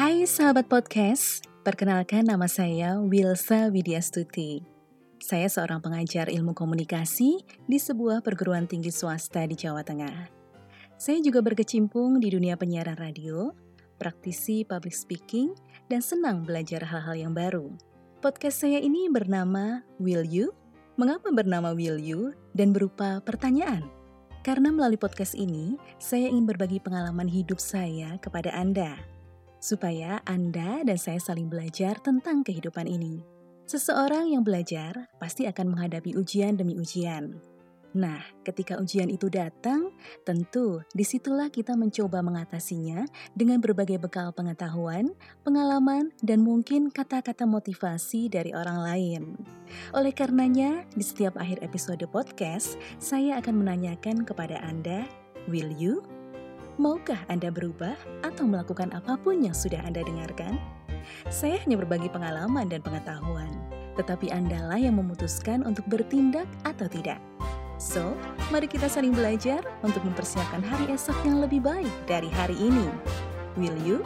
Hai sahabat podcast, perkenalkan nama saya Wilsa Widyastuti. Saya seorang pengajar ilmu komunikasi di sebuah perguruan tinggi swasta di Jawa Tengah. Saya juga berkecimpung di dunia penyiaran radio, praktisi public speaking, dan senang belajar hal-hal yang baru. Podcast saya ini bernama Will You? Mengapa bernama Will You dan berupa pertanyaan? Karena melalui podcast ini, saya ingin berbagi pengalaman hidup saya kepada Anda, supaya Anda dan saya saling belajar tentang kehidupan ini. Seseorang yang belajar pasti akan menghadapi ujian demi ujian. Nah, ketika ujian itu datang, tentu di situlah kita mencoba mengatasinya dengan berbagai bekal pengetahuan, pengalaman, dan mungkin kata-kata motivasi dari orang lain. Oleh karenanya, di setiap akhir episode podcast, saya akan menanyakan kepada Anda, will you? Maukah Anda berubah atau melakukan apa pun yang sudah Anda dengarkan? Saya hanya berbagi pengalaman dan pengetahuan, tetapi Andalah yang memutuskan untuk bertindak atau tidak. So, mari kita saling belajar untuk mempersiapkan hari esok yang lebih baik dari hari ini. Will you?